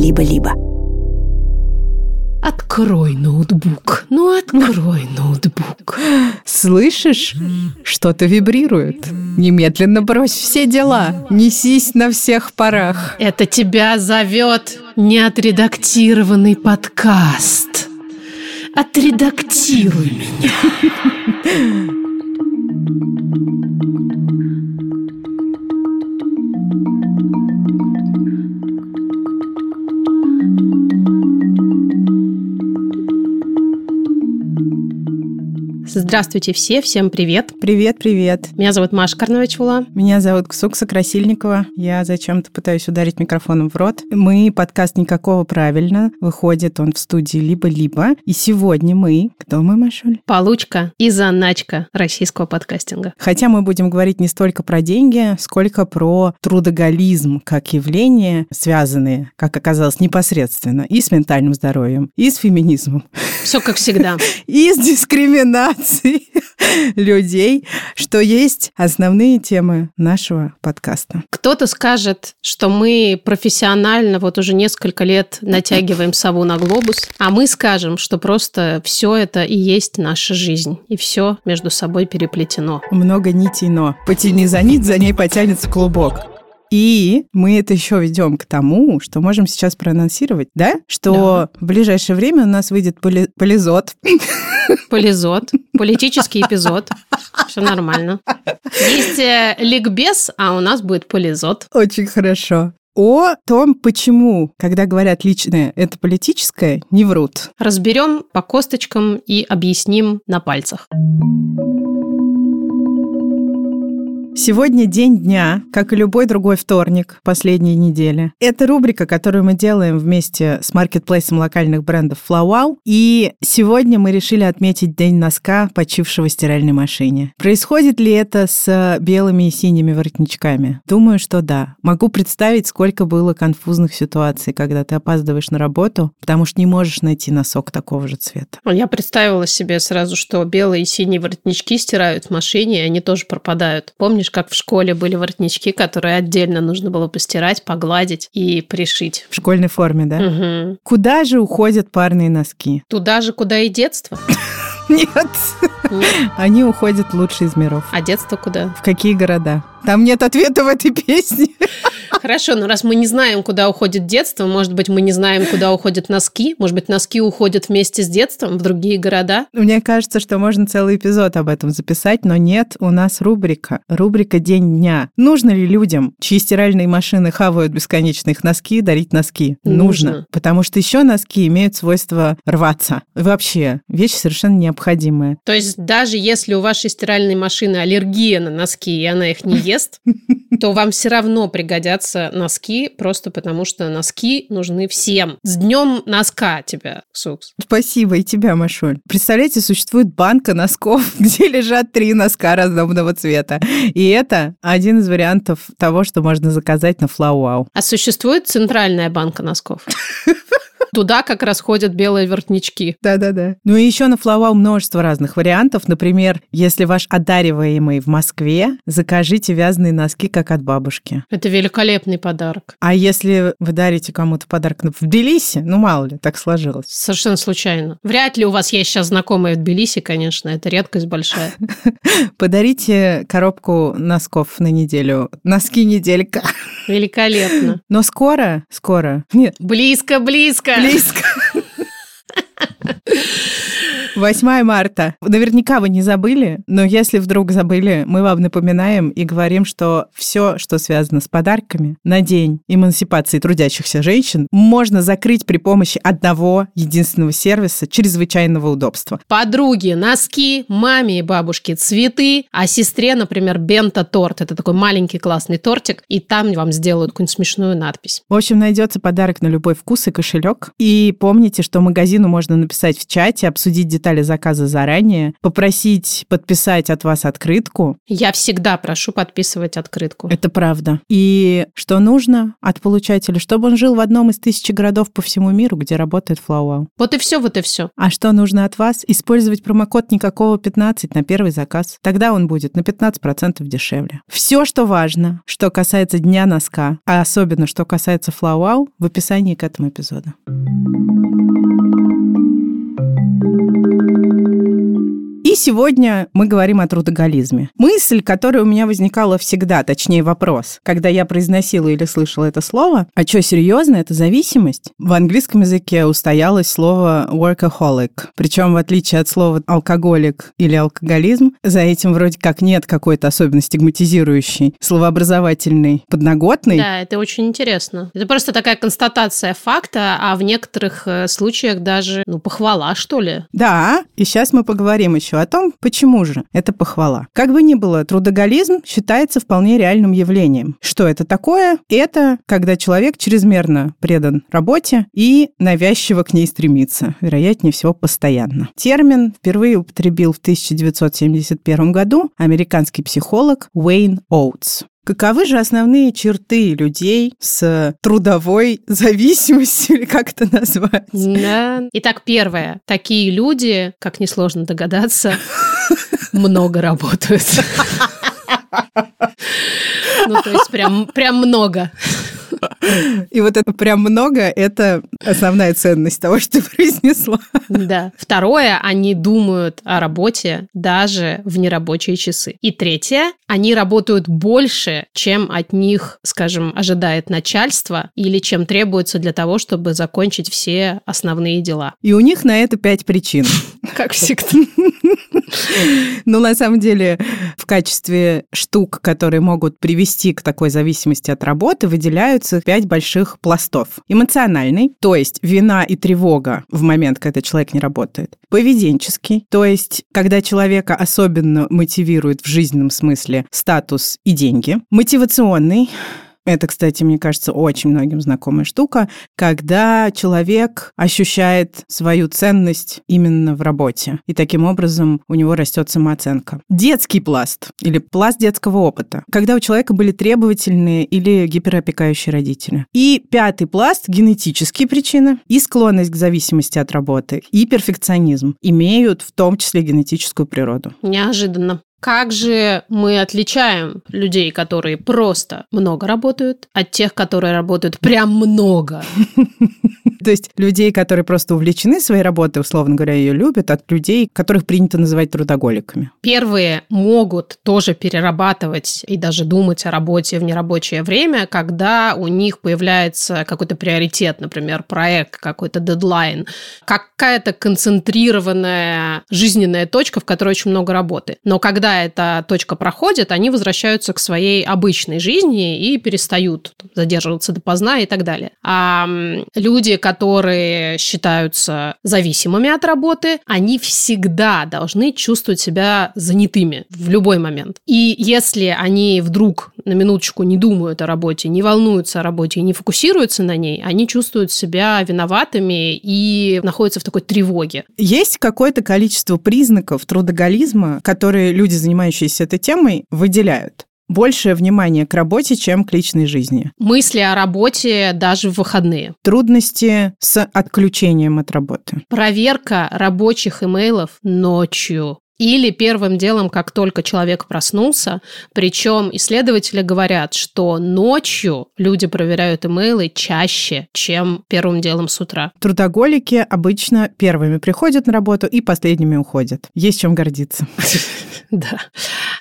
либо-либо. Открой ноутбук. Ну, открой ноутбук. Слышишь? Что-то вибрирует. Немедленно брось все дела. Несись на всех парах. Это тебя зовет неотредактированный подкаст. Отредактируй меня. Здравствуйте все, всем привет. Привет, привет. Меня зовут Маша Карновичула. Меня зовут Ксукса Красильникова. Я зачем-то пытаюсь ударить микрофоном в рот. Мы, подкаст «Никакого правильно», выходит он в студии «Либо-либо». И сегодня мы... Кто мы, Машуль? Получка и заначка российского подкастинга. Хотя мы будем говорить не столько про деньги, сколько про трудоголизм как явление, связанные, как оказалось, непосредственно и с ментальным здоровьем, и с феминизмом. Все как всегда. И с дискриминацией информации людей, что есть основные темы нашего подкаста. Кто-то скажет, что мы профессионально вот уже несколько лет натягиваем сову на глобус, а мы скажем, что просто все это и есть наша жизнь, и все между собой переплетено. Много нитей, но потяни за нить, за ней потянется клубок. И мы это еще ведем к тому, что можем сейчас проанонсировать, да? Что да. в ближайшее время у нас выйдет поли полизот. Полизот. Политический эпизод. Все нормально. Есть э, ликбез, а у нас будет полизот. Очень хорошо о том, почему, когда говорят личное, это политическое, не врут. Разберем по косточкам и объясним на пальцах. Сегодня день дня, как и любой другой вторник последней недели. Это рубрика, которую мы делаем вместе с маркетплейсом локальных брендов FlowWow. И сегодня мы решили отметить День носка, почившего в стиральной машине. Происходит ли это с белыми и синими воротничками? Думаю, что да. Могу представить, сколько было конфузных ситуаций, когда ты опаздываешь на работу, потому что не можешь найти носок такого же цвета. Я представила себе сразу, что белые и синие воротнички стирают в машине, и они тоже пропадают. Помнишь, Помнишь, как в школе были воротнички, которые отдельно нужно было постирать, погладить и пришить? В школьной форме, да? Угу. Куда же уходят парные носки? Туда же, куда и детство. Нет. Они уходят лучше из миров. А детство куда? В какие города? Там нет ответа в этой песне. Хорошо, но раз мы не знаем, куда уходит детство, может быть, мы не знаем, куда уходят носки, может быть, носки уходят вместе с детством в другие города? Мне кажется, что можно целый эпизод об этом записать, но нет, у нас рубрика. Рубрика «День дня». Нужно ли людям, чьи стиральные машины хавают бесконечно их носки, дарить носки? Нужно. Нужно. Потому что еще носки имеют свойство рваться. Вообще, вещь совершенно необходимая. То есть даже если у вашей стиральной машины аллергия на носки, и она их не ест, то вам все равно пригодятся носки, просто потому что носки нужны всем. С днем носка тебя, Сукс. Спасибо, и тебя, Машуль. Представляете, существует банка носков, где лежат три носка разного цвета. И это один из вариантов того, что можно заказать на Флауау. А существует центральная банка носков? Туда как раз ходят белые воротнички. Да-да-да. Ну и еще на Флауау множество разных вариантов. Например, если ваш одариваемый в Москве, закажите вязаные носки, как от бабушки. Это великолепный подарок. А если вы дарите кому-то подарок в Тбилиси, ну мало ли, так сложилось. Совершенно случайно. Вряд ли у вас есть сейчас знакомые в Тбилиси, конечно, это редкость большая. Подарите коробку носков на неделю. Носки неделька. Великолепно. Но скоро, скоро. Нет. Близко, близко. Близко. 8 марта. Наверняка вы не забыли, но если вдруг забыли, мы вам напоминаем и говорим, что все, что связано с подарками на день эмансипации трудящихся женщин, можно закрыть при помощи одного единственного сервиса чрезвычайного удобства. Подруги, носки, маме и бабушке цветы, а сестре, например, бента-торт. Это такой маленький классный тортик, и там вам сделают какую-нибудь смешную надпись. В общем, найдется подарок на любой вкус и кошелек. И помните, что магазину можно написать в чате, обсудить детали прочитали заказы заранее, попросить подписать от вас открытку. Я всегда прошу подписывать открытку. Это правда. И что нужно от получателя? Чтобы он жил в одном из тысячи городов по всему миру, где работает FlowWow. Вот и все, вот и все. А что нужно от вас? Использовать промокод никакого 15 на первый заказ. Тогда он будет на 15% дешевле. Все, что важно, что касается Дня носка, а особенно что касается FlowWow, в описании к этому эпизоду. И сегодня мы говорим о трудоголизме. Мысль, которая у меня возникала всегда, точнее вопрос, когда я произносила или слышала это слово, а что, серьезно, это зависимость? В английском языке устоялось слово workaholic. Причем, в отличие от слова алкоголик или алкоголизм, за этим вроде как нет какой-то особенно стигматизирующей, словообразовательной, подноготной. Да, это очень интересно. Это просто такая констатация факта, а в некоторых э, случаях даже, ну, похвала, что ли. Да, и сейчас мы поговорим еще о том, почему же это похвала. Как бы ни было, трудоголизм считается вполне реальным явлением. Что это такое? Это когда человек чрезмерно предан работе и навязчиво к ней стремится, вероятнее всего, постоянно. Термин впервые употребил в 1971 году американский психолог Уэйн Оутс. Каковы же основные черты людей с трудовой зависимостью, или как это назвать? Да. Итак, первое. Такие люди, как несложно догадаться, много работают. Ну, то есть прям, прям много. И вот это прям много, это основная ценность того, что ты произнесла. Да. Второе, они думают о работе даже в нерабочие часы. И третье, они работают больше, чем от них, скажем, ожидает начальство или чем требуется для того, чтобы закончить все основные дела. И у них на это пять причин. Как всегда. Ну, на самом деле, в качестве штук, которые могут привести к такой зависимости от работы, выделяются пять больших пластов. Эмоциональный, то есть вина и тревога в момент, когда человек не работает. Поведенческий, то есть когда человека особенно мотивирует в жизненном смысле статус и деньги. Мотивационный, это, кстати, мне кажется, очень многим знакомая штука, когда человек ощущает свою ценность именно в работе. И таким образом у него растет самооценка. Детский пласт или пласт детского опыта, когда у человека были требовательные или гиперопекающие родители. И пятый пласт – генетические причины и склонность к зависимости от работы, и перфекционизм имеют в том числе генетическую природу. Неожиданно. Как же мы отличаем людей, которые просто много работают, от тех, которые работают прям много? То есть людей, которые просто увлечены своей работой, условно говоря, ее любят, от людей, которых принято называть трудоголиками. Первые могут тоже перерабатывать и даже думать о работе в нерабочее время, когда у них появляется какой-то приоритет, например, проект, какой-то дедлайн, какая-то концентрированная жизненная точка, в которой очень много работы. Но когда эта точка проходит, они возвращаются к своей обычной жизни и перестают задерживаться допоздна и так далее. А люди, которые считаются зависимыми от работы, они всегда должны чувствовать себя занятыми в любой момент. И если они вдруг на минуточку не думают о работе, не волнуются о работе и не фокусируются на ней, они чувствуют себя виноватыми и находятся в такой тревоге. Есть какое-то количество признаков трудоголизма, которые люди, занимающиеся этой темой, выделяют большее внимание к работе, чем к личной жизни. Мысли о работе даже в выходные. Трудности с отключением от работы. Проверка рабочих имейлов ночью. Или первым делом, как только человек проснулся. Причем исследователи говорят, что ночью люди проверяют имейлы чаще, чем первым делом с утра. Трудоголики обычно первыми приходят на работу и последними уходят. Есть чем гордиться. Да.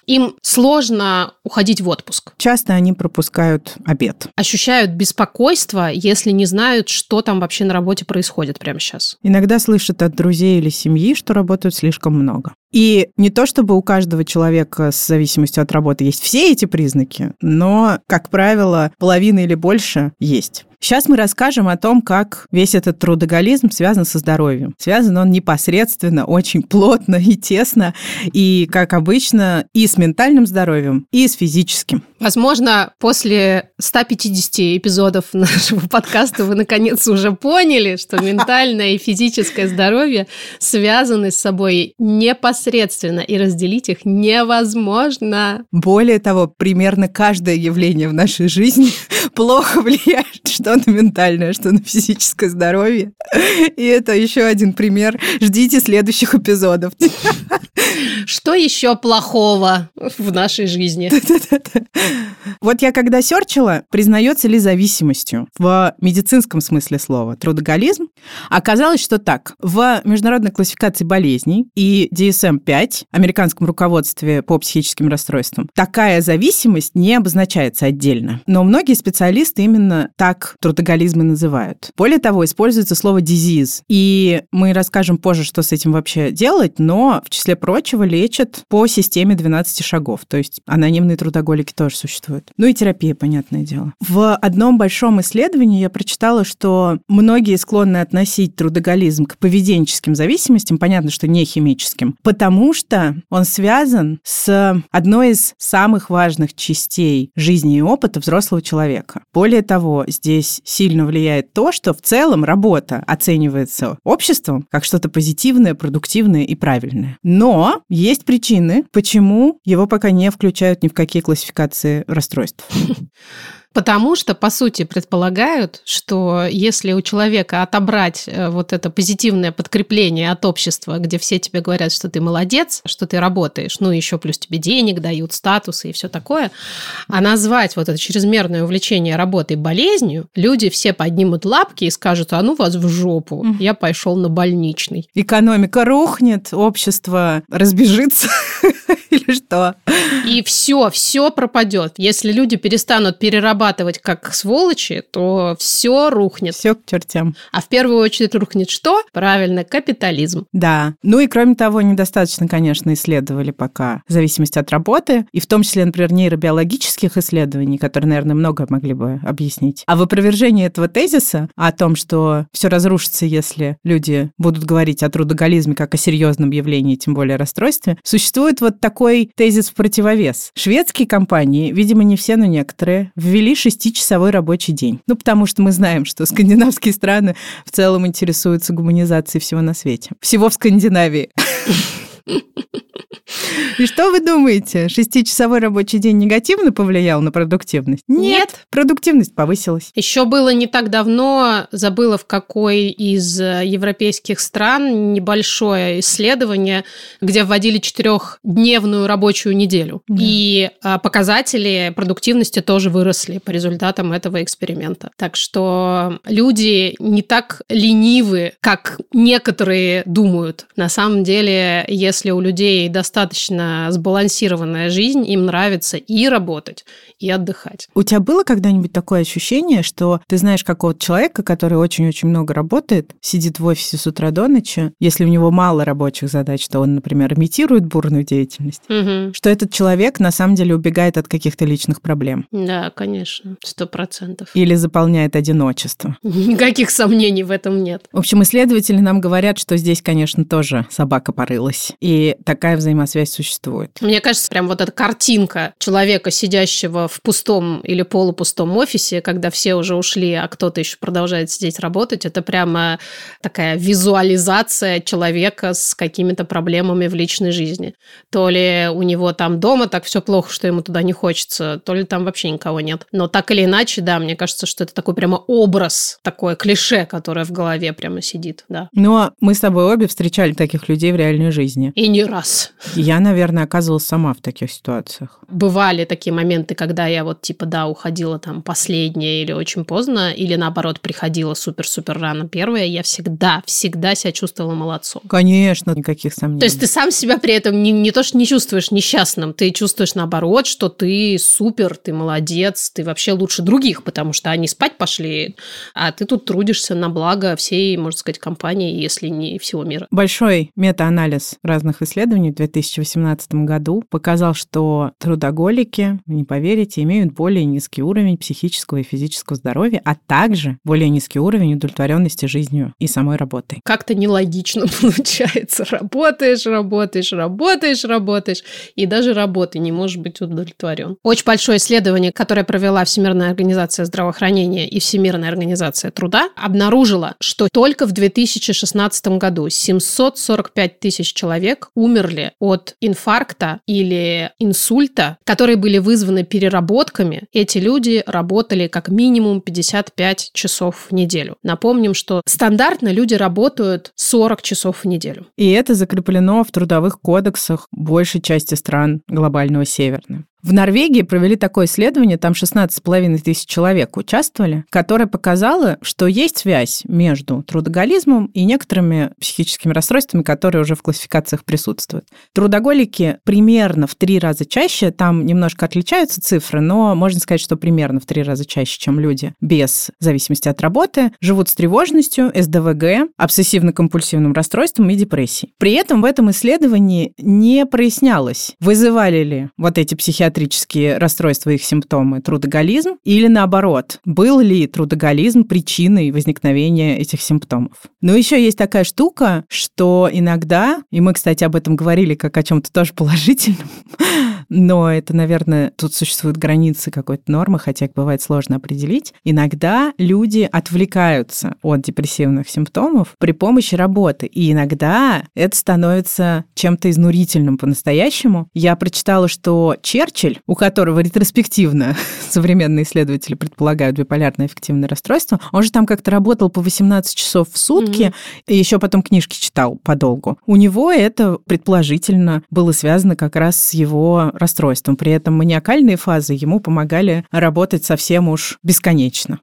Им сложно уходить в отпуск. Часто они пропускают обед. Ощущают беспокойство, если не знают, что там вообще на работе происходит прямо сейчас. Иногда слышат от друзей или семьи, что работают слишком много. И не то чтобы у каждого человека с зависимостью от работы есть все эти признаки, но, как правило, половина или больше есть. Сейчас мы расскажем о том, как весь этот трудоголизм связан со здоровьем. Связан он непосредственно, очень плотно и тесно, и, как обычно, и с ментальным здоровьем, и с физическим. Возможно, после 150 эпизодов нашего подкаста вы наконец уже поняли, что ментальное и физическое здоровье связаны с собой непосредственно, и разделить их невозможно. Более того, примерно каждое явление в нашей жизни плохо влияет что на ментальное, что на физическое здоровье. И это еще один пример. Ждите следующих эпизодов. Что еще плохого в нашей жизни? Вот я когда серчила, признается ли зависимостью в медицинском смысле слова трудоголизм, оказалось, что так. В международной классификации болезней и DSM-5, американском руководстве по психическим расстройствам, такая зависимость не обозначается отдельно. Но многие специалисты именно так трудоголизм и называют. Более того, используется слово disease. И мы расскажем позже, что с этим вообще делать, но, в числе прочего, лечат по системе 12 шагов. То есть анонимные трудоголики тоже существуют. Ну и терапия, понятное дело. В одном большом исследовании я прочитала, что многие склонны относить трудоголизм к поведенческим зависимостям, понятно, что не химическим, потому что он связан с одной из самых важных частей жизни и опыта взрослого человека. Более того, здесь сильно влияет то, что в целом работа оценивается обществом как что-то позитивное, продуктивное и правильное. Но есть причины, почему его пока не включают ни в какие классификации расстройств. Потому что, по сути, предполагают, что если у человека отобрать э, вот это позитивное подкрепление от общества, где все тебе говорят, что ты молодец, что ты работаешь, ну еще плюс тебе денег дают, статусы и все такое, а назвать вот это чрезмерное увлечение работой болезнью, люди все поднимут лапки и скажут, а ну вас в жопу, я пошел на больничный. Экономика рухнет, общество разбежится что? И все, все пропадет. Если люди перестанут перерабатывать как сволочи, то все рухнет. Все к чертям. А в первую очередь рухнет что? Правильно, капитализм. Да. Ну и кроме того, недостаточно, конечно, исследовали пока в зависимости от работы, и в том числе, например, нейробиологических исследований, которые, наверное, много могли бы объяснить. А в опровержении этого тезиса о том, что все разрушится, если люди будут говорить о трудоголизме как о серьезном явлении, тем более расстройстве, существует вот такой тезис в противовес. Шведские компании, видимо, не все, но некоторые, ввели шестичасовой рабочий день. Ну, потому что мы знаем, что скандинавские страны в целом интересуются гуманизацией всего на свете. Всего в Скандинавии. И что вы думаете? Шестичасовой рабочий день негативно повлиял на продуктивность? Нет. Продуктивность повысилась. Еще было не так давно, забыла в какой из э, европейских стран, небольшое исследование, где вводили четырехдневную рабочую неделю. Да. И а, показатели продуктивности тоже выросли по результатам этого эксперимента. Так что люди не так ленивы, как некоторые думают. На самом деле, если у людей достаточно сбалансированная жизнь, им нравится и работать, и отдыхать. У тебя было когда-нибудь такое ощущение, что ты знаешь какого-то человека, который очень-очень много работает, сидит в офисе с утра до ночи, если у него мало рабочих задач, то он, например, имитирует бурную деятельность, угу. что этот человек на самом деле убегает от каких-то личных проблем. Да, конечно, сто процентов. Или заполняет одиночество. Никаких сомнений в этом нет. В общем, исследователи нам говорят, что здесь, конечно, тоже собака порылась. И такая взаимосвязь существует. Мне кажется, прям вот эта картинка человека, сидящего в пустом или полупустом офисе, когда все уже ушли, а кто-то еще продолжает сидеть работать, это прямо такая визуализация человека с какими-то проблемами в личной жизни. То ли у него там дома так все плохо, что ему туда не хочется, то ли там вообще никого нет. Но так или иначе, да, мне кажется, что это такой прямо образ, такое клише, которое в голове прямо сидит, да. Но мы с тобой обе встречали таких людей в реальной жизни. И не раз. Я, наверное, оказывалась сама в таких ситуациях. Бывали такие моменты, когда я вот типа, да, уходила там последняя или очень поздно, или наоборот приходила супер-супер рано первая, я всегда, всегда себя чувствовала молодцом. Конечно, никаких сомнений. То есть ты сам себя при этом не, не то, что не чувствуешь несчастным, ты чувствуешь наоборот, что ты супер, ты молодец, ты вообще лучше других, потому что они спать пошли, а ты тут трудишься на благо всей, можно сказать, компании, если не всего мира. Большой мета-анализ разных исследований в 2018 году показал, что трудоголики, не поверите, имеют более низкий уровень психического и физического здоровья, а также более низкий уровень удовлетворенности жизнью и самой работой. Как-то нелогично получается. Работаешь, работаешь, работаешь, работаешь, и даже работы не можешь быть удовлетворен. Очень большое исследование, которое провела Всемирная организация здравоохранения и Всемирная организация труда, обнаружило, что только в 2016 году 745 тысяч человек умерли от инфаркта или инсульта, которые были вызваны переработками. Эти люди работали как минимум 55 часов в неделю. Напомним, что стандартно люди работают 40 часов в неделю. И это закреплено в трудовых кодексах большей части стран глобального севера. В Норвегии провели такое исследование, там 16,5 тысяч человек участвовали, которое показало, что есть связь между трудоголизмом и некоторыми психическими расстройствами, которые уже в классификациях присутствуют. Трудоголики примерно в три раза чаще, там немножко отличаются цифры, но можно сказать, что примерно в три раза чаще, чем люди без зависимости от работы, живут с тревожностью, СДВГ, обсессивно-компульсивным расстройством и депрессией. При этом в этом исследовании не прояснялось, вызывали ли вот эти психиатрические психиатрические расстройства, их симптомы, трудоголизм, или наоборот, был ли трудоголизм причиной возникновения этих симптомов. Но еще есть такая штука, что иногда, и мы, кстати, об этом говорили как о чем-то тоже положительном, но это, наверное, тут существуют границы какой-то нормы, хотя их бывает сложно определить. Иногда люди отвлекаются от депрессивных симптомов при помощи работы, и иногда это становится чем-то изнурительным по-настоящему. Я прочитала, что Черчилль, у которого ретроспективно современные исследователи предполагают биполярное эффективное расстройство, он же там как-то работал по 18 часов в сутки, mm-hmm. и еще потом книжки читал подолгу. У него это предположительно было связано как раз с его расстройством. При этом маниакальные фазы ему помогали работать совсем уж бесконечно.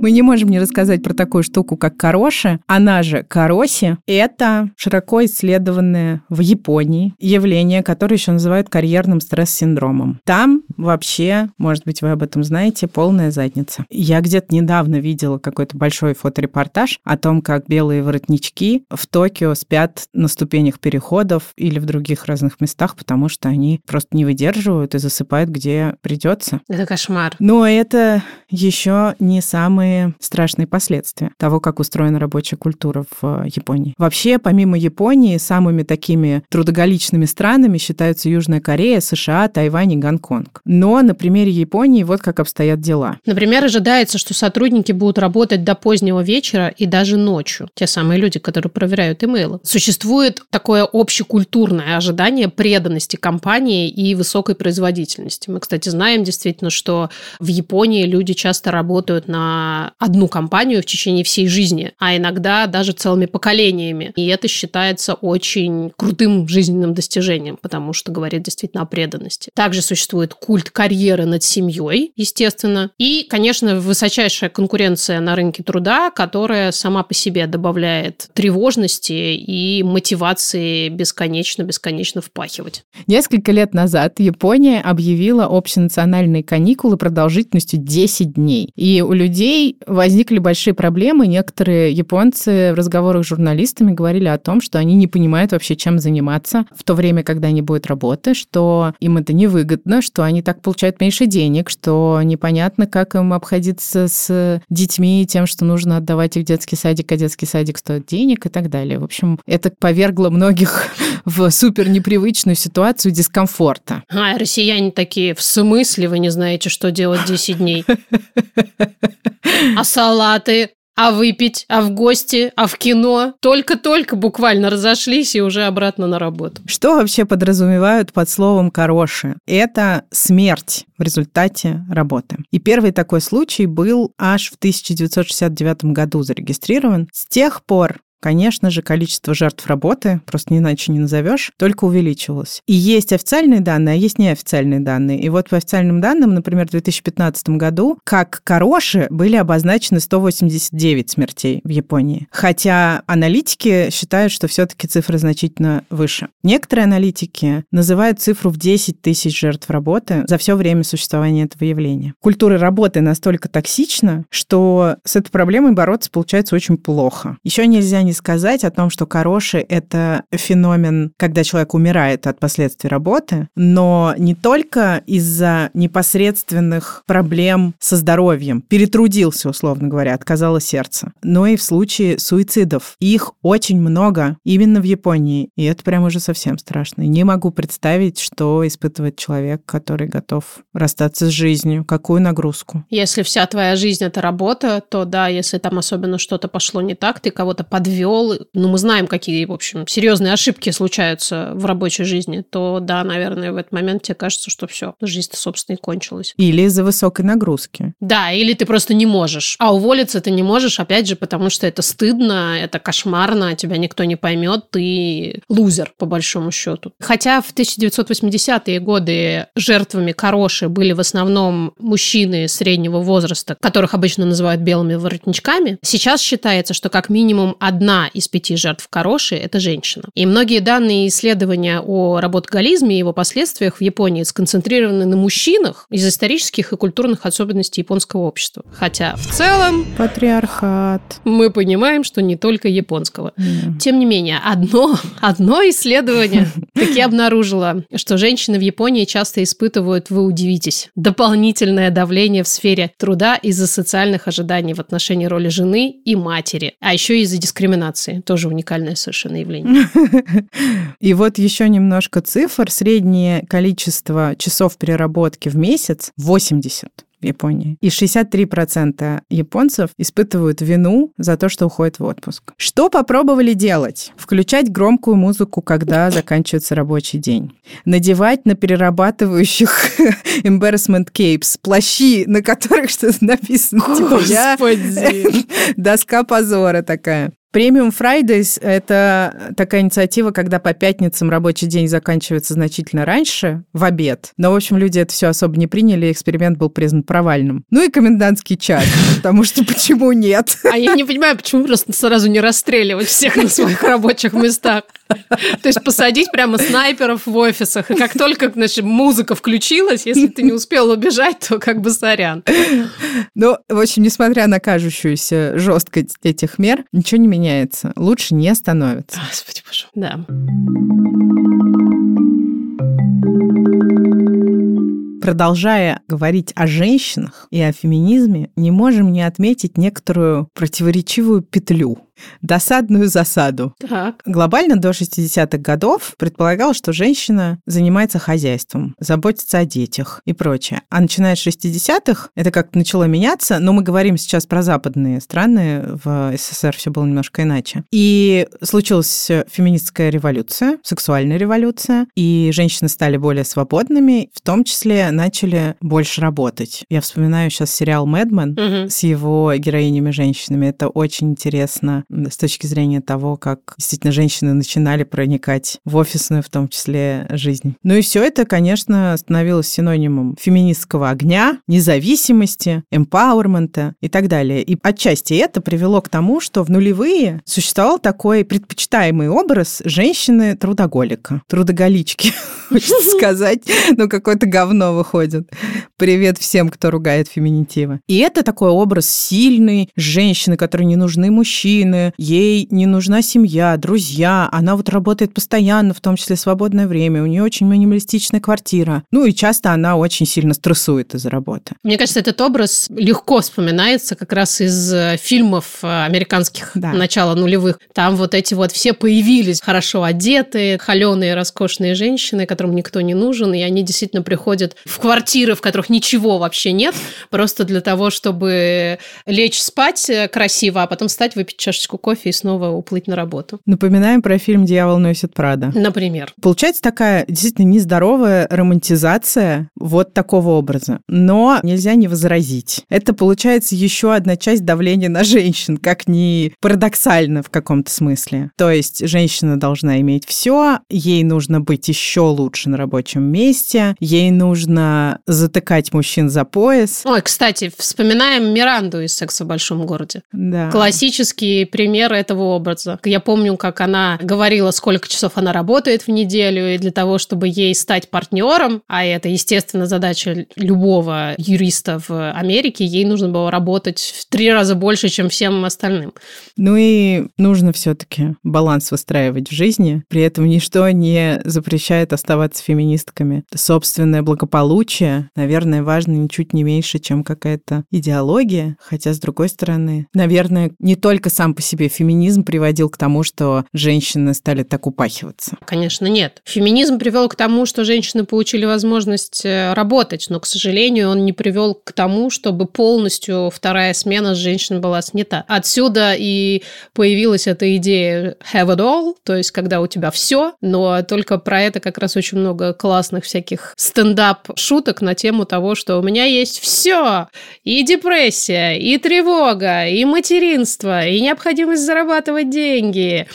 Мы не можем не рассказать про такую штуку, как кароши. Она же кароси. Это широко исследованное в Японии явление, которое еще называют карьерным стресс-синдромом. Там вообще, может быть, вы об этом знаете, полная задница. Я где-то недавно видела какой-то большой фоторепортаж о том, как белые воротнички в Токио спят на ступенях переходов или в других разных местах, потому что они просто не выдерживают и засыпают, где придется. Это кошмар. Но это еще не самые самые страшные последствия того, как устроена рабочая культура в э, Японии. Вообще, помимо Японии, самыми такими трудоголичными странами считаются Южная Корея, США, Тайвань и Гонконг. Но на примере Японии вот как обстоят дела. Например, ожидается, что сотрудники будут работать до позднего вечера и даже ночью. Те самые люди, которые проверяют имейлы. Существует такое общекультурное ожидание преданности компании и высокой производительности. Мы, кстати, знаем действительно, что в Японии люди часто работают на одну компанию в течение всей жизни, а иногда даже целыми поколениями. И это считается очень крутым жизненным достижением, потому что говорит действительно о преданности. Также существует культ карьеры над семьей, естественно. И, конечно, высочайшая конкуренция на рынке труда, которая сама по себе добавляет тревожности и мотивации бесконечно-бесконечно впахивать. Несколько лет назад Япония объявила общенациональные каникулы продолжительностью 10 дней. И у людей возникли большие проблемы. Некоторые японцы в разговорах с журналистами говорили о том, что они не понимают вообще, чем заниматься в то время, когда не будет работы, что им это невыгодно, что они так получают меньше денег, что непонятно, как им обходиться с детьми и тем, что нужно отдавать их в детский садик, а детский садик стоит денег и так далее. В общем, это повергло многих в супер непривычную ситуацию дискомфорта. А, россияне такие, в смысле вы не знаете, что делать 10 дней? А салаты? А выпить? А в гости? А в кино? Только-только буквально разошлись и уже обратно на работу. Что вообще подразумевают под словом «хорошие»? Это смерть в результате работы. И первый такой случай был аж в 1969 году зарегистрирован. С тех пор конечно же, количество жертв работы, просто иначе не назовешь, только увеличивалось. И есть официальные данные, а есть неофициальные данные. И вот по официальным данным, например, в 2015 году, как хорошие были обозначены 189 смертей в Японии. Хотя аналитики считают, что все-таки цифры значительно выше. Некоторые аналитики называют цифру в 10 тысяч жертв работы за все время существования этого явления. Культура работы настолько токсична, что с этой проблемой бороться получается очень плохо. Еще нельзя не сказать о том, что короши — это феномен, когда человек умирает от последствий работы, но не только из-за непосредственных проблем со здоровьем, перетрудился, условно говоря, отказало сердце, но и в случае суицидов. Их очень много именно в Японии, и это прям уже совсем страшно. Не могу представить, что испытывает человек, который готов расстаться с жизнью, какую нагрузку. Если вся твоя жизнь — это работа, то да, если там особенно что-то пошло не так, ты кого-то подвел, ну, мы знаем, какие, в общем, серьезные ошибки случаются в рабочей жизни, то да, наверное, в этот момент тебе кажется, что все, жизнь-то, собственно, и кончилась. Или из-за высокой нагрузки. Да, или ты просто не можешь. А уволиться ты не можешь, опять же, потому что это стыдно, это кошмарно, тебя никто не поймет, ты лузер, по большому счету. Хотя в 1980-е годы жертвами короши были в основном мужчины среднего возраста, которых обычно называют белыми воротничками, сейчас считается, что как минимум одна из пяти жертв короши – это женщина. И многие данные исследования о работоголизме и его последствиях в Японии сконцентрированы на мужчинах из исторических и культурных особенностей японского общества. Хотя в целом... Патриархат. Мы понимаем, что не только японского. Mm. Тем не менее, одно, одно исследование таки обнаружило, что женщины в Японии часто испытывают, вы удивитесь, дополнительное давление в сфере труда из-за социальных ожиданий в отношении роли жены и матери, а еще из-за дискриминации. Тоже уникальное совершенно явление. И вот еще немножко цифр. Среднее количество часов переработки в месяц 80 в Японии. И 63% японцев испытывают вину за то, что уходят в отпуск. Что попробовали делать? Включать громкую музыку, когда заканчивается рабочий день. Надевать на перерабатывающих embarrassment capes плащи, на которых что-то написано. Типа, Господи! Доска позора такая. Премиум Fridays – это такая инициатива, когда по пятницам рабочий день заканчивается значительно раньше, в обед. Но, в общем, люди это все особо не приняли, эксперимент был признан провальным. Ну и комендантский час, потому что почему нет? А я не понимаю, почему просто сразу не расстреливать всех на своих рабочих местах. То есть посадить прямо снайперов в офисах, и как только, значит, музыка включилась, если ты не успел убежать, то как бы сорян. Ну, в общем, несмотря на кажущуюся жесткость этих мер, ничего не меняется меняется, лучше не становится. Господи боже, да. продолжая говорить о женщинах и о феминизме, не можем не отметить некоторую противоречивую петлю досадную засаду. Так. Глобально до 60-х годов предполагалось, что женщина занимается хозяйством, заботится о детях и прочее. А начиная с 60-х это как-то начало меняться, но мы говорим сейчас про западные страны, в СССР все было немножко иначе. И случилась феминистская революция, сексуальная революция, и женщины стали более свободными, в том числе начали больше работать. Я вспоминаю сейчас сериал «Мэдмен» угу. с его героинями-женщинами. Это очень интересно с точки зрения того, как действительно женщины начинали проникать в офисную, в том числе, жизнь. Ну и все это, конечно, становилось синонимом феминистского огня, независимости, эмпауэрмента и так далее. И отчасти это привело к тому, что в нулевые существовал такой предпочитаемый образ женщины-трудоголика, трудоголички, хочется сказать, но какое-то говно выходит. Привет всем, кто ругает феминитивы. И это такой образ сильной женщины, которой не нужны мужчины, женщины, ей не нужна семья, друзья, она вот работает постоянно, в том числе свободное время, у нее очень минималистичная квартира. Ну и часто она очень сильно стрессует из-за работы. Мне кажется, этот образ легко вспоминается как раз из э, фильмов э, американских да. начала нулевых. Там вот эти вот все появились хорошо одетые, холеные, роскошные женщины, которым никто не нужен, и они действительно приходят в квартиры, в которых ничего вообще нет, просто для того, чтобы лечь спать э, красиво, а потом встать, выпить чашечку чашечку кофе и снова уплыть на работу. Напоминаем про фильм «Дьявол носит Прада». Например. Получается такая действительно нездоровая романтизация вот такого образа. Но нельзя не возразить. Это получается еще одна часть давления на женщин, как ни парадоксально в каком-то смысле. То есть женщина должна иметь все, ей нужно быть еще лучше на рабочем месте, ей нужно затыкать мужчин за пояс. Ой, кстати, вспоминаем Миранду из «Секса в большом городе». Да. Классический пример этого образа. Я помню, как она говорила, сколько часов она работает в неделю, и для того, чтобы ей стать партнером, а это, естественно, задача любого юриста в Америке, ей нужно было работать в три раза больше, чем всем остальным. Ну и нужно все-таки баланс выстраивать в жизни. При этом ничто не запрещает оставаться феминистками. Собственное благополучие, наверное, важно ничуть не меньше, чем какая-то идеология. Хотя, с другой стороны, наверное, не только сам по себе феминизм приводил к тому, что женщины стали так упахиваться. Конечно, нет. Феминизм привел к тому, что женщины получили возможность э, работать, но, к сожалению, он не привел к тому, чтобы полностью вторая смена женщин была снята. Отсюда и появилась эта идея have it all, то есть когда у тебя все, но только про это как раз очень много классных всяких стендап-шуток на тему того, что у меня есть все, и депрессия, и тревога, и материнство, и необходимость зарабатывать деньги,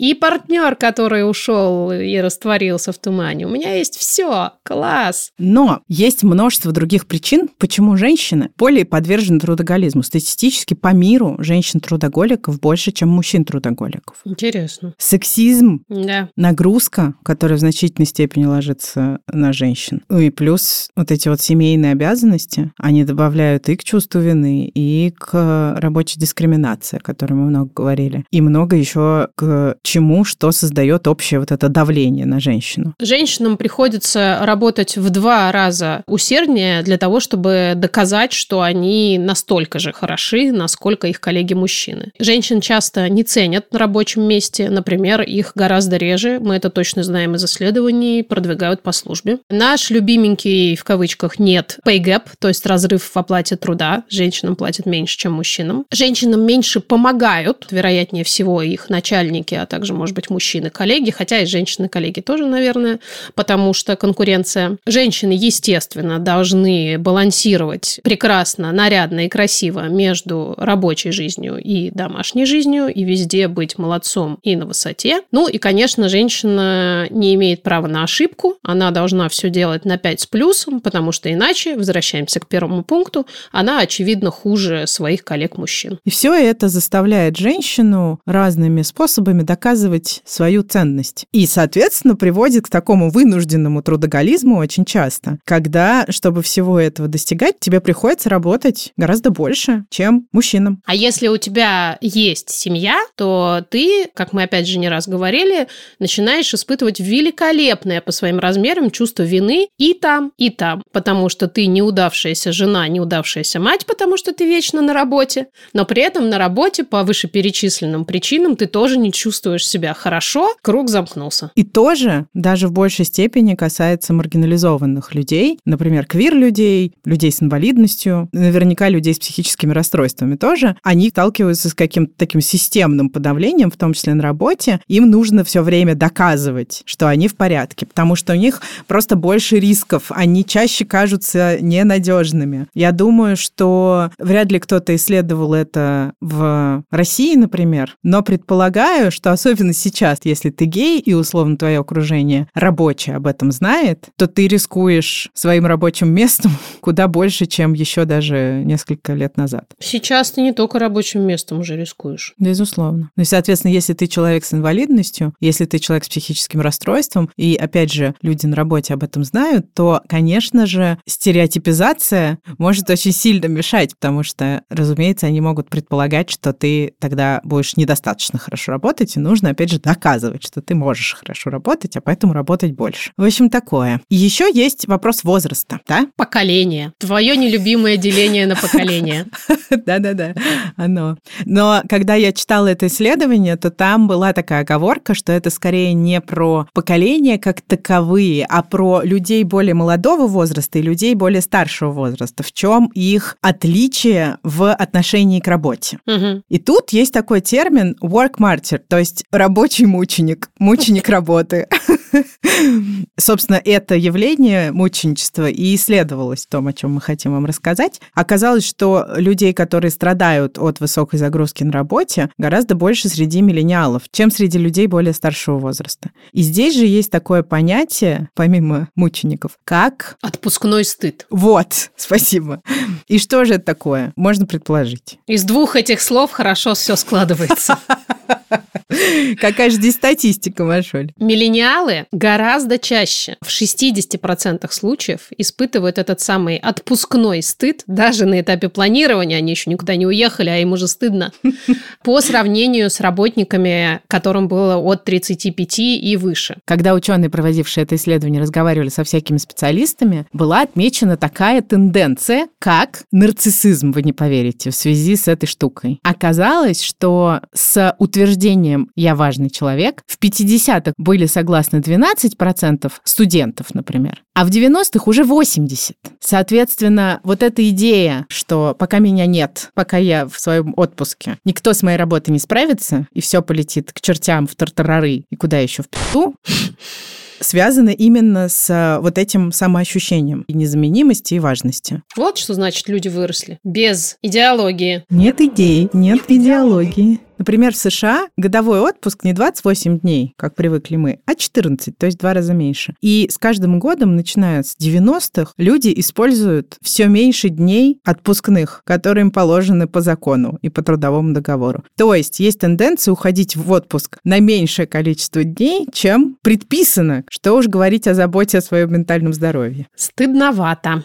и партнер, который ушел и растворился в тумане. У меня есть все. Класс. Но есть множество других причин, почему женщины более подвержены трудоголизму. Статистически по миру женщин-трудоголиков больше, чем мужчин-трудоголиков. Интересно. Сексизм, да. нагрузка, которая в значительной степени ложится на женщин. Ну и плюс вот эти вот семейные обязанности, они добавляют и к чувству вины, и к рабочей дискриминации, о которой мы много говорили, и много еще к чему, что создает общее вот это давление на женщину. Женщинам приходится работать в два раза усерднее для того, чтобы доказать, что они настолько же хороши, насколько их коллеги-мужчины. Женщин часто не ценят на рабочем месте, например, их гораздо реже, мы это точно знаем из исследований, продвигают по службе. Наш любименький, в кавычках, нет pay gap, то есть разрыв в оплате труда. Женщинам платят меньше, чем мужчинам. Женщинам меньше помогают, вероятнее всего, их начальники, а также, может быть, мужчины-коллеги, хотя и женщины-коллеги тоже, наверное, потому что конкуренция. Женщины, естественно, должны балансировать прекрасно, нарядно и красиво между рабочей жизнью и домашней жизнью, и везде быть молодцом и на высоте. Ну и, конечно, женщина не имеет права на ошибку, она должна все делать на 5 с плюсом, потому что иначе, возвращаемся к первому пункту, она, очевидно, хуже своих коллег-мужчин. И все это заставляет женщину разными способами доказывать доказывать свою ценность. И, соответственно, приводит к такому вынужденному трудоголизму очень часто, когда, чтобы всего этого достигать, тебе приходится работать гораздо больше, чем мужчинам. А если у тебя есть семья, то ты, как мы опять же не раз говорили, начинаешь испытывать великолепное по своим размерам чувство вины и там, и там, потому что ты неудавшаяся жена, неудавшаяся мать, потому что ты вечно на работе, но при этом на работе по вышеперечисленным причинам ты тоже не чувствуешь чувствуешь себя хорошо, круг замкнулся. И тоже даже в большей степени касается маргинализованных людей, например, квир-людей, людей с инвалидностью, наверняка людей с психическими расстройствами тоже. Они сталкиваются с каким-то таким системным подавлением, в том числе на работе. Им нужно все время доказывать, что они в порядке, потому что у них просто больше рисков, они чаще кажутся ненадежными. Я думаю, что вряд ли кто-то исследовал это в России, например, но предполагаю, что особенно сейчас, если ты гей и условно твое окружение рабочее об этом знает, то ты рискуешь своим рабочим местом куда больше, чем еще даже несколько лет назад. Сейчас ты не только рабочим местом уже рискуешь. Безусловно. Ну и, соответственно, если ты человек с инвалидностью, если ты человек с психическим расстройством, и, опять же, люди на работе об этом знают, то, конечно же, стереотипизация может очень сильно мешать, потому что, разумеется, они могут предполагать, что ты тогда будешь недостаточно хорошо работать, и нужно, опять же, доказывать, что ты можешь хорошо работать, а поэтому работать больше. В общем, такое. Еще есть вопрос возраста, да? Поколение. Твое нелюбимое деление на поколение. Да-да-да, оно. Но когда я читала это исследование, то там была такая оговорка, что это скорее не про поколения как таковые, а про людей более молодого возраста и людей более старшего возраста. В чем их отличие в отношении к работе. И тут есть такой термин work martyr, то есть рабочий мученик, мученик работы. Собственно, это явление мученичества и исследовалось в том, о чем мы хотим вам рассказать. Оказалось, что людей, которые страдают от высокой загрузки на работе, гораздо больше среди миллениалов, чем среди людей более старшего возраста. И здесь же есть такое понятие, помимо мучеников, как... Отпускной стыд. Вот, спасибо. И что же это такое? Можно предположить. Из двух этих слов хорошо все складывается. Какая же здесь статистика, Машоль? Миллениалы гораздо чаще, в 60% случаев, испытывают этот самый отпускной стыд, даже на этапе планирования, они еще никуда не уехали, а им уже стыдно, по сравнению с работниками, которым было от 35 и выше. Когда ученые, проводившие это исследование, разговаривали со всякими специалистами, была отмечена такая тенденция, как нарциссизм, вы не поверите, в связи с этой штукой. Оказалось, что с утверждением «я важный человек» в 50-х были согласны 12% студентов, например, а в 90-х уже 80%. Соответственно, вот эта идея, что пока меня нет, пока я в своем отпуске, никто с моей работой не справится, и все полетит к чертям в тартарары и куда еще в пяту, связаны именно с а, вот этим самоощущением и незаменимости и важности. Вот что значит люди выросли. Без идеологии. Нет идей, нет идеологии. Например, в США годовой отпуск не 28 дней, как привыкли мы, а 14, то есть два раза меньше. И с каждым годом, начиная с 90-х, люди используют все меньше дней отпускных, которые им положены по закону и по трудовому договору. То есть есть тенденция уходить в отпуск на меньшее количество дней, чем предписано, что уж говорить о заботе о своем ментальном здоровье. Стыдновато.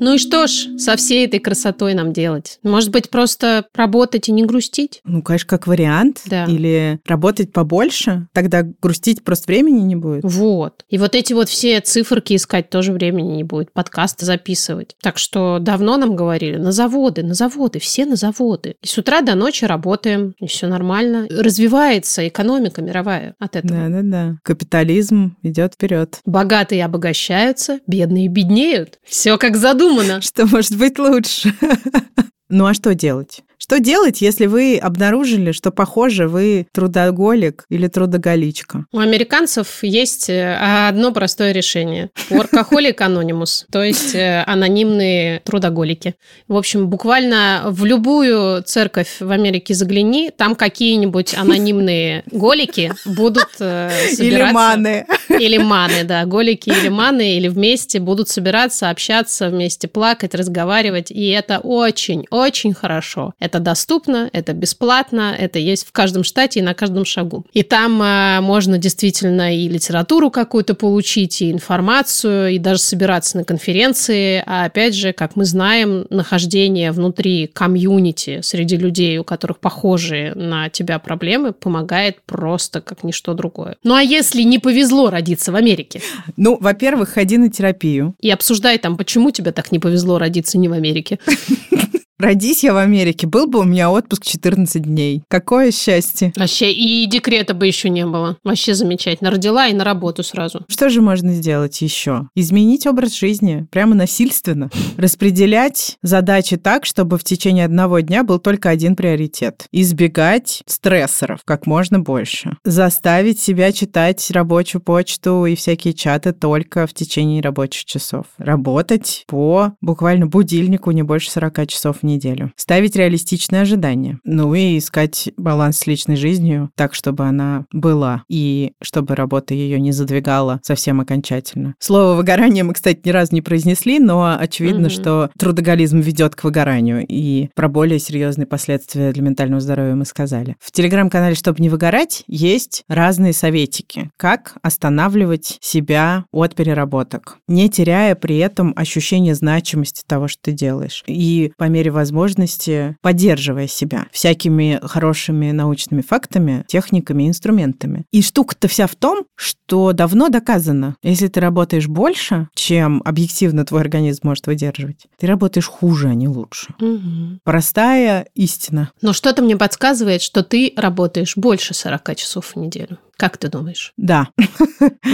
Ну и что ж, со всей этой красотой нам делать? Может быть, просто работать и не грустить? Ну, конечно, как вариант. Да. Или работать побольше, тогда грустить просто времени не будет. Вот. И вот эти вот все циферки искать тоже времени не будет, подкасты записывать. Так что давно нам говорили, на заводы, на заводы, все на заводы. И с утра до ночи работаем, и все нормально. Развивается экономика мировая от этого. Да-да-да. Капитализм идет вперед. Богатые обогащаются, бедные беднеют. Все как задумано. Что может быть лучше? Ну а что делать? Что делать, если вы обнаружили, что, похоже, вы трудоголик или трудоголичка? У американцев есть э, одно простое решение. Workaholic Anonymous, то есть э, анонимные трудоголики. В общем, буквально в любую церковь в Америке загляни, там какие-нибудь анонимные голики будут э, собираться. Или маны. Или маны, да. Голики или маны, или вместе будут собираться, общаться, вместе плакать, разговаривать. И это очень-очень хорошо. Это доступно, это бесплатно, это есть в каждом штате и на каждом шагу. И там а, можно действительно и литературу какую-то получить, и информацию, и даже собираться на конференции. А опять же, как мы знаем, нахождение внутри комьюнити среди людей, у которых похожие на тебя проблемы, помогает просто как ничто другое. Ну а если не повезло родиться в Америке? Ну, во-первых, ходи на терапию. И обсуждай там, почему тебе так не повезло родиться не в Америке. Родись я в Америке, был бы у меня отпуск 14 дней. Какое счастье. Вообще, и декрета бы еще не было. Вообще замечательно. Родила и на работу сразу. Что же можно сделать еще? Изменить образ жизни, прямо насильственно. Распределять задачи так, чтобы в течение одного дня был только один приоритет. Избегать стрессоров как можно больше. Заставить себя читать рабочую почту и всякие чаты только в течение рабочих часов. Работать по буквально будильнику не больше 40 часов в неделю. Ставить реалистичные ожидания. Ну и искать баланс с личной жизнью так, чтобы она была. И чтобы работа ее не задвигала совсем окончательно. Слово выгорание мы, кстати, ни разу не произнесли, но очевидно, mm-hmm. что трудоголизм ведет к выгоранию. И про более серьезные последствия для ментального здоровья мы сказали. В телеграм-канале «Чтобы не выгорать» есть разные советики. Как останавливать себя от переработок, не теряя при этом ощущение значимости того, что ты делаешь. И по мере возможности, поддерживая себя всякими хорошими научными фактами, техниками, инструментами. И штука-то вся в том, что давно доказано, если ты работаешь больше, чем объективно твой организм может выдерживать, ты работаешь хуже, а не лучше. Угу. Простая истина. Но что-то мне подсказывает, что ты работаешь больше 40 часов в неделю. Как ты думаешь? Да.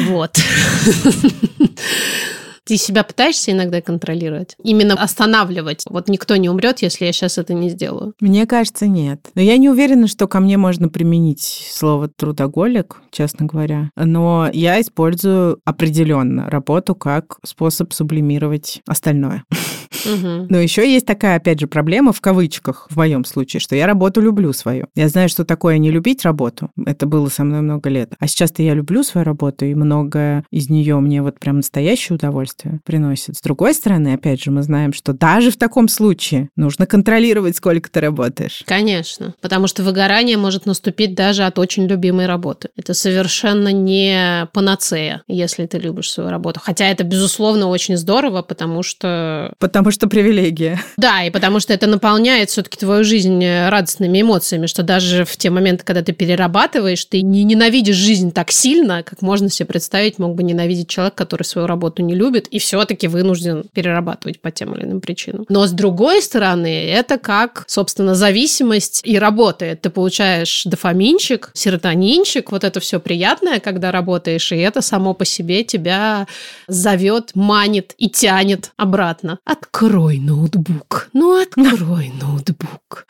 Вот. Ты себя пытаешься иногда контролировать? Именно останавливать? Вот никто не умрет, если я сейчас это не сделаю. Мне кажется, нет. Но я не уверена, что ко мне можно применить слово трудоголик, честно говоря. Но я использую определенно работу как способ сублимировать остальное. Но еще есть такая, опять же, проблема в кавычках в моем случае, что я работу люблю свою. Я знаю, что такое не любить работу. Это было со мной много лет. А сейчас-то я люблю свою работу, и многое из нее мне вот прям настоящее удовольствие приносит. С другой стороны, опять же, мы знаем, что даже в таком случае нужно контролировать, сколько ты работаешь. Конечно, потому что выгорание может наступить даже от очень любимой работы. Это совершенно не панацея, если ты любишь свою работу. Хотя это, безусловно, очень здорово, потому что... Потому что привилегия. Да, и потому что это наполняет все-таки твою жизнь радостными эмоциями, что даже в те моменты, когда ты перерабатываешь, ты не ненавидишь жизнь так сильно, как можно себе представить, мог бы ненавидеть человек, который свою работу не любит и все-таки вынужден перерабатывать по тем или иным причинам. Но с другой стороны, это как, собственно, зависимость и работает. Ты получаешь дофаминчик, серотонинчик, вот это все приятное, когда работаешь, и это само по себе тебя зовет, манит и тянет обратно. Открой ноутбук. Ну, открой ноутбук.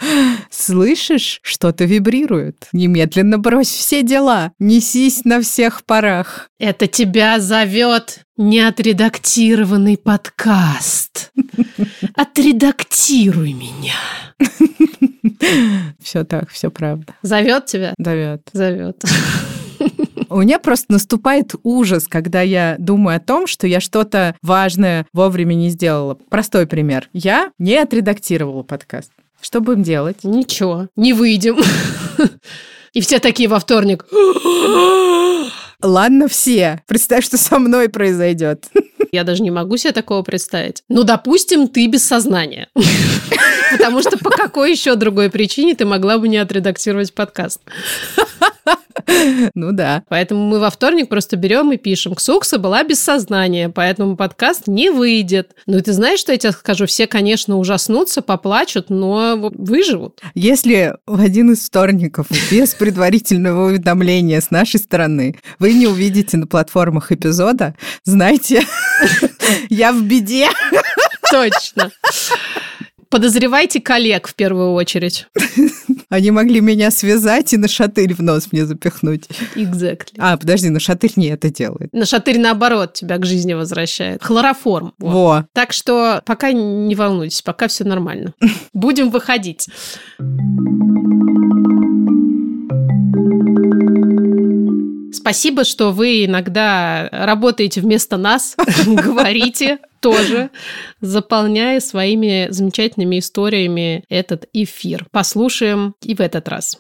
Слышишь, что-то вибрирует? Немедленно брось все дела. Несись на всех парах. Это тебя зовет неотредактированный подкаст. Отредактируй меня. Все так, все правда. Зовет тебя? Давят. Зовет. У меня просто наступает ужас, когда я думаю о том, что я что-то важное вовремя не сделала. Простой пример. Я не отредактировала подкаст. Что будем делать? Ничего, не выйдем. И все такие во вторник. Ладно, все. Представь, что со мной произойдет. Я даже не могу себе такого представить. Ну, допустим, ты без сознания. Потому что по какой еще другой причине ты могла бы не отредактировать подкаст? Ну да. Поэтому мы во вторник просто берем и пишем. Ксукса была без сознания, поэтому подкаст не выйдет. Ну ты знаешь, что я тебе скажу? Все, конечно, ужаснутся, поплачут, но выживут. Если в один из вторников без предварительного уведомления с нашей стороны вы не увидите на платформах эпизода, знайте, я в беде. Точно. Подозревайте коллег в первую очередь. Они могли меня связать и на шатырь в нос мне запихнуть. Exactly. А, подожди, на шатырь не это делает. На шатырь, наоборот, тебя к жизни возвращает. Хлороформ. Вот. Во. Так что пока не волнуйтесь, пока все нормально. Будем выходить. Спасибо, что вы иногда работаете вместо нас, говорите тоже, заполняя своими замечательными историями этот эфир. Послушаем и в этот раз.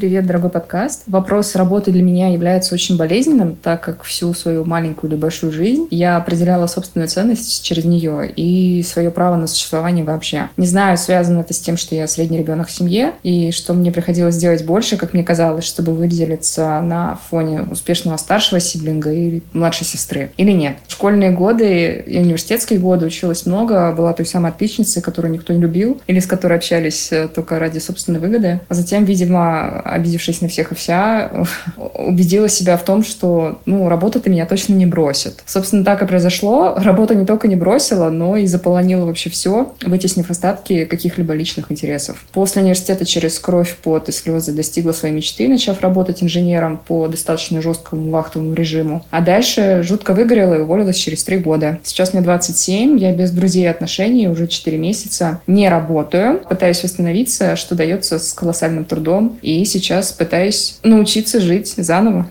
Привет, дорогой подкаст. Вопрос работы для меня является очень болезненным, так как всю свою маленькую или большую жизнь я определяла собственную ценность через нее и свое право на существование вообще. Не знаю, связано это с тем, что я средний ребенок в семье, и что мне приходилось делать больше, как мне казалось, чтобы выделиться на фоне успешного старшего сиблинга или младшей сестры. Или нет. В школьные годы университетские годы училась много, была той самой отличницей, которую никто не любил, или с которой общались э, только ради собственной выгоды. А затем, видимо, обидевшись на всех и вся, убедила себя в том, что ну, работа-то меня точно не бросит. Собственно, так и произошло. Работа не только не бросила, но и заполонила вообще все, вытеснив остатки каких-либо личных интересов. После университета через кровь, пот и слезы достигла своей мечты, начав работать инженером по достаточно жесткому вахтовому режиму. А дальше жутко выгорела и уволилась через три года. Сейчас мне 27, я без друзей и отношений уже 4 месяца не работаю, пытаюсь восстановиться, что дается с колоссальным трудом. И сейчас пытаюсь научиться жить заново.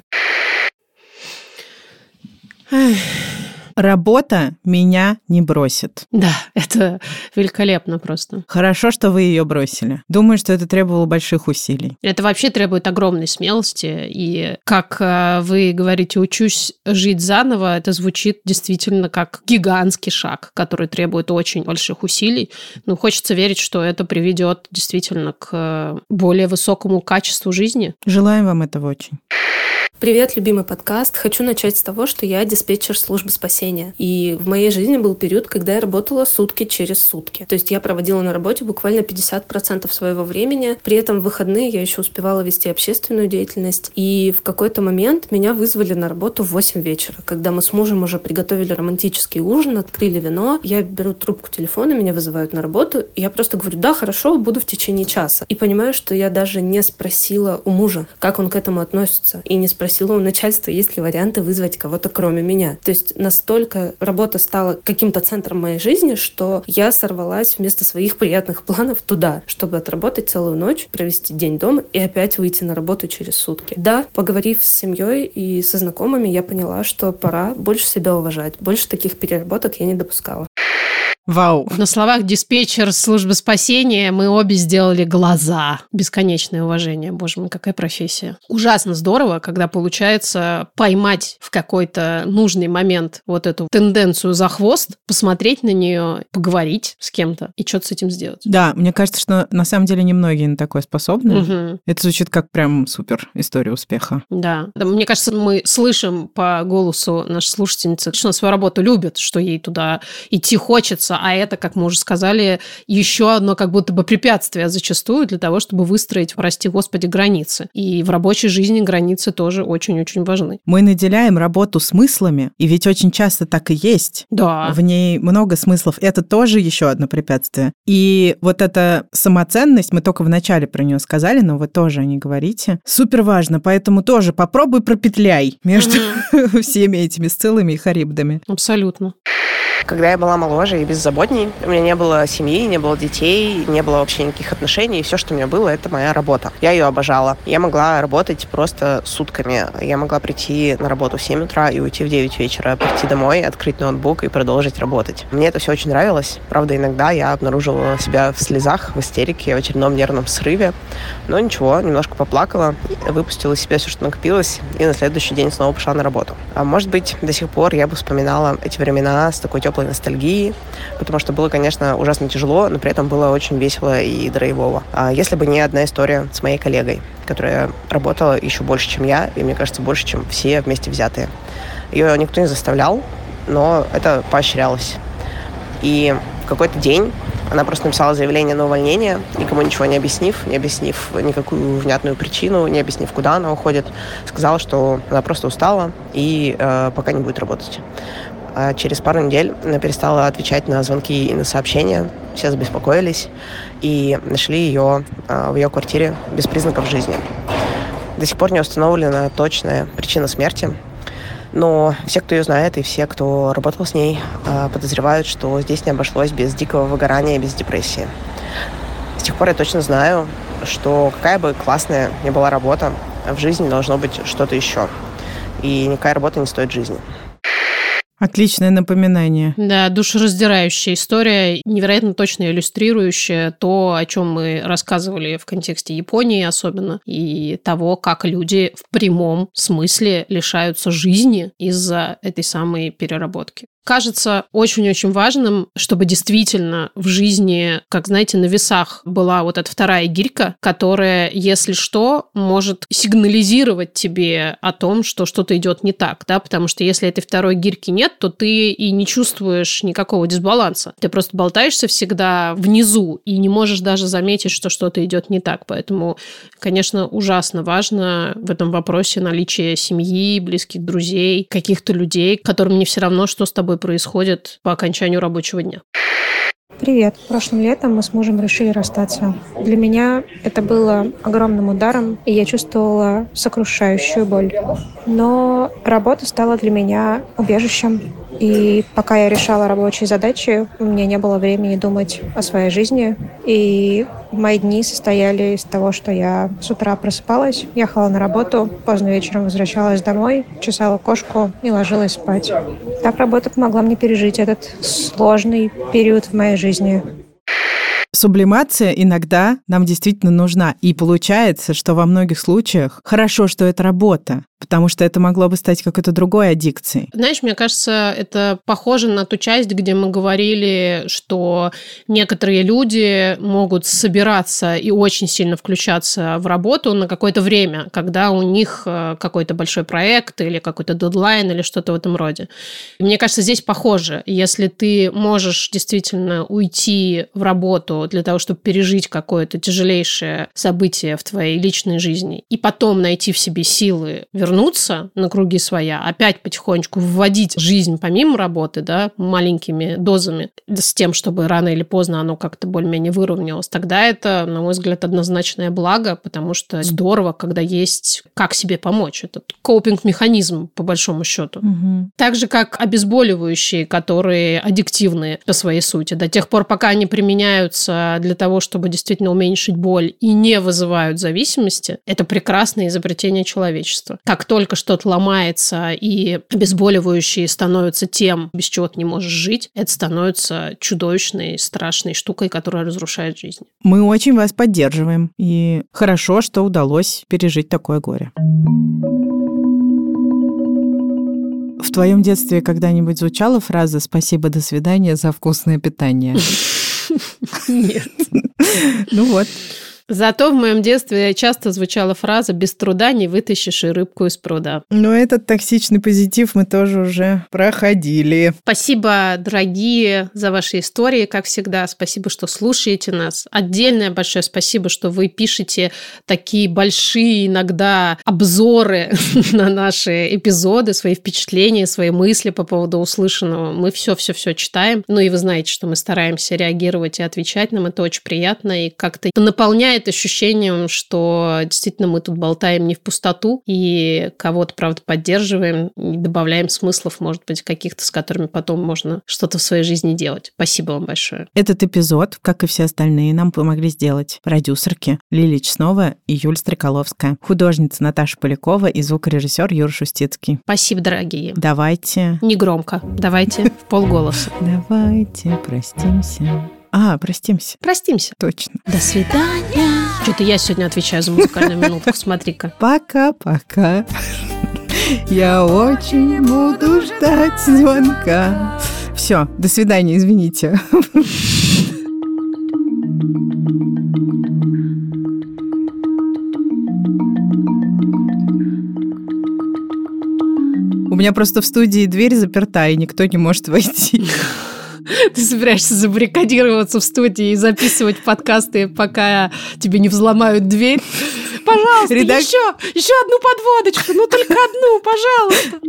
Работа меня не бросит. Да, это великолепно просто. Хорошо, что вы ее бросили. Думаю, что это требовало больших усилий. Это вообще требует огромной смелости. И как э, вы говорите, учусь жить заново, это звучит действительно как гигантский шаг, который требует очень больших усилий. Но хочется верить, что это приведет действительно к э, более высокому качеству жизни. Желаем вам этого очень. Привет, любимый подкаст. Хочу начать с того, что я диспетчер службы спасения. И в моей жизни был период, когда я работала сутки через сутки. То есть я проводила на работе буквально 50% своего времени. При этом в выходные я еще успевала вести общественную деятельность. И в какой-то момент меня вызвали на работу в 8 вечера, когда мы с мужем уже приготовили романтический ужин, открыли вино. Я беру трубку телефона, меня вызывают на работу. И я просто говорю, да, хорошо, буду в течение часа. И понимаю, что я даже не спросила у мужа, как он к этому относится. И не спросила спросила у начальства, есть ли варианты вызвать кого-то кроме меня. То есть настолько работа стала каким-то центром моей жизни, что я сорвалась вместо своих приятных планов туда, чтобы отработать целую ночь, провести день дома и опять выйти на работу через сутки. Да, поговорив с семьей и со знакомыми, я поняла, что пора больше себя уважать. Больше таких переработок я не допускала. Вау. На словах диспетчер службы спасения мы обе сделали глаза. Бесконечное уважение. Боже мой, какая профессия. Ужасно здорово, когда получается поймать в какой-то нужный момент вот эту тенденцию за хвост, посмотреть на нее, поговорить с кем-то и что-то с этим сделать. Да, мне кажется, что на самом деле немногие на такое способны. Угу. Это звучит как прям супер история успеха. Да. да. Мне кажется, мы слышим по голосу нашей слушательницы, что она свою работу любит, что ей туда идти хочется, а это, как мы уже сказали, еще одно как будто бы препятствие зачастую для того, чтобы выстроить, прости господи, границы. И в рабочей жизни границы тоже очень-очень важны. Мы наделяем работу смыслами, и ведь очень часто так и есть. Да. В ней много смыслов. Это тоже еще одно препятствие. И вот эта самоценность, мы только в начале про нее сказали, но вы тоже не говорите. Супер важно, поэтому тоже попробуй пропетляй между mm-hmm. всеми этими сциллами и харибдами. Абсолютно. Когда я была моложе и беззаботней, у меня не было семьи, не было детей, не было вообще никаких отношений, и все, что у меня было, это моя работа. Я ее обожала. Я могла работать просто сутками. Я могла прийти на работу в 7 утра и уйти в 9 вечера, прийти домой, открыть ноутбук и продолжить работать. Мне это все очень нравилось. Правда, иногда я обнаруживала себя в слезах, в истерике, в очередном нервном срыве. Но ничего, немножко поплакала, выпустила из себя все, что накопилось, и на следующий день снова пошла на работу. А может быть, до сих пор я бы вспоминала эти времена с такой теплой ностальгии, потому что было, конечно, ужасно тяжело, но при этом было очень весело и драйвово. А если бы не одна история с моей коллегой, которая работала еще больше, чем я, и, мне кажется, больше, чем все вместе взятые. Ее никто не заставлял, но это поощрялось. И в какой-то день она просто написала заявление на увольнение, никому ничего не объяснив, не объяснив никакую внятную причину, не объяснив, куда она уходит. Сказала, что она просто устала и э, пока не будет работать. А через пару недель она перестала отвечать на звонки и на сообщения. Все забеспокоились и нашли ее а, в ее квартире без признаков жизни. До сих пор не установлена точная причина смерти. Но все, кто ее знает, и все, кто работал с ней, а, подозревают, что здесь не обошлось без дикого выгорания, без депрессии. С тех пор я точно знаю, что какая бы классная ни была работа, в жизни должно быть что-то еще. И никакая работа не стоит жизни. Отличное напоминание. Да, душераздирающая история, невероятно точно иллюстрирующая то, о чем мы рассказывали в контексте Японии особенно, и того, как люди в прямом смысле лишаются жизни из-за этой самой переработки кажется очень-очень важным, чтобы действительно в жизни, как знаете, на весах была вот эта вторая гирька, которая, если что, может сигнализировать тебе о том, что что-то идет не так, да, потому что если этой второй гирьки нет, то ты и не чувствуешь никакого дисбаланса. Ты просто болтаешься всегда внизу и не можешь даже заметить, что что-то идет не так. Поэтому, конечно, ужасно важно в этом вопросе наличие семьи, близких друзей, каких-то людей, которым не все равно, что с тобой происходит по окончанию рабочего дня. Привет. Прошлым летом мы с мужем решили расстаться. Для меня это было огромным ударом, и я чувствовала сокрушающую боль. Но работа стала для меня убежищем, и пока я решала рабочие задачи, у меня не было времени думать о своей жизни. И мои дни состояли из того, что я с утра просыпалась, ехала на работу, поздно вечером возвращалась домой, чесала кошку и ложилась спать. Так работа помогла мне пережить этот сложный период в моей жизни. Сублимация иногда нам действительно нужна. И получается, что во многих случаях хорошо, что это работа. Потому что это могло бы стать какой-то другой аддикцией. Знаешь, мне кажется, это похоже на ту часть, где мы говорили, что некоторые люди могут собираться и очень сильно включаться в работу на какое-то время, когда у них э, какой-то большой проект или какой-то дедлайн или что-то в этом роде. И мне кажется, здесь похоже. Если ты можешь действительно уйти в работу для того, чтобы пережить какое-то тяжелейшее событие в твоей личной жизни, и потом найти в себе силы вернуться на круги своя, опять потихонечку вводить жизнь помимо работы, да, маленькими дозами, с тем, чтобы рано или поздно оно как-то более-менее выровнялось, тогда это, на мой взгляд, однозначное благо, потому что здорово, когда есть как себе помочь. Этот копинг-механизм, по большому счету. Угу. Так же, как обезболивающие, которые аддиктивны по своей сути. До тех пор, пока они применяются для того, чтобы действительно уменьшить боль и не вызывают зависимости, это прекрасное изобретение человечества. Как только что-то ломается и обезболивающие становятся тем, без чего ты не можешь жить, это становится чудовищной, страшной штукой, которая разрушает жизнь. Мы очень вас поддерживаем. И хорошо, что удалось пережить такое горе. В твоем детстве когда-нибудь звучала фраза «спасибо, до свидания за вкусное питание»? Нет. Ну вот. Зато в моем детстве часто звучала фраза «без труда не вытащишь и рыбку из пруда». Но этот токсичный позитив мы тоже уже проходили. Спасибо, дорогие, за ваши истории, как всегда. Спасибо, что слушаете нас. Отдельное большое спасибо, что вы пишете такие большие иногда обзоры на наши эпизоды, свои впечатления, свои мысли по поводу услышанного. Мы все-все-все читаем. Ну и вы знаете, что мы стараемся реагировать и отвечать. Нам это очень приятно и как-то наполняет ощущением, что действительно мы тут болтаем не в пустоту и кого-то, правда, поддерживаем и добавляем смыслов, может быть, каких-то, с которыми потом можно что-то в своей жизни делать. Спасибо вам большое. Этот эпизод, как и все остальные, нам помогли сделать продюсерки Лилия Чеснова и Юль Стреколовская, художница Наташа Полякова и звукорежиссер Юра Шустицкий. Спасибо, дорогие. Давайте... Не громко. Давайте в полголоса. Давайте простимся. А, простимся. Простимся. Точно. До свидания. Что-то я сегодня отвечаю за музыкальную минутку. Смотри-ка. Пока-пока. Я очень буду ждать звонка. Все, до свидания, извините. У меня просто в студии дверь заперта, и никто не может войти. Ты собираешься забаррикадироваться в студии и записывать подкасты, пока тебе не взломают дверь? Пожалуйста, Редак- еще, еще одну подводочку, ну только одну, пожалуйста.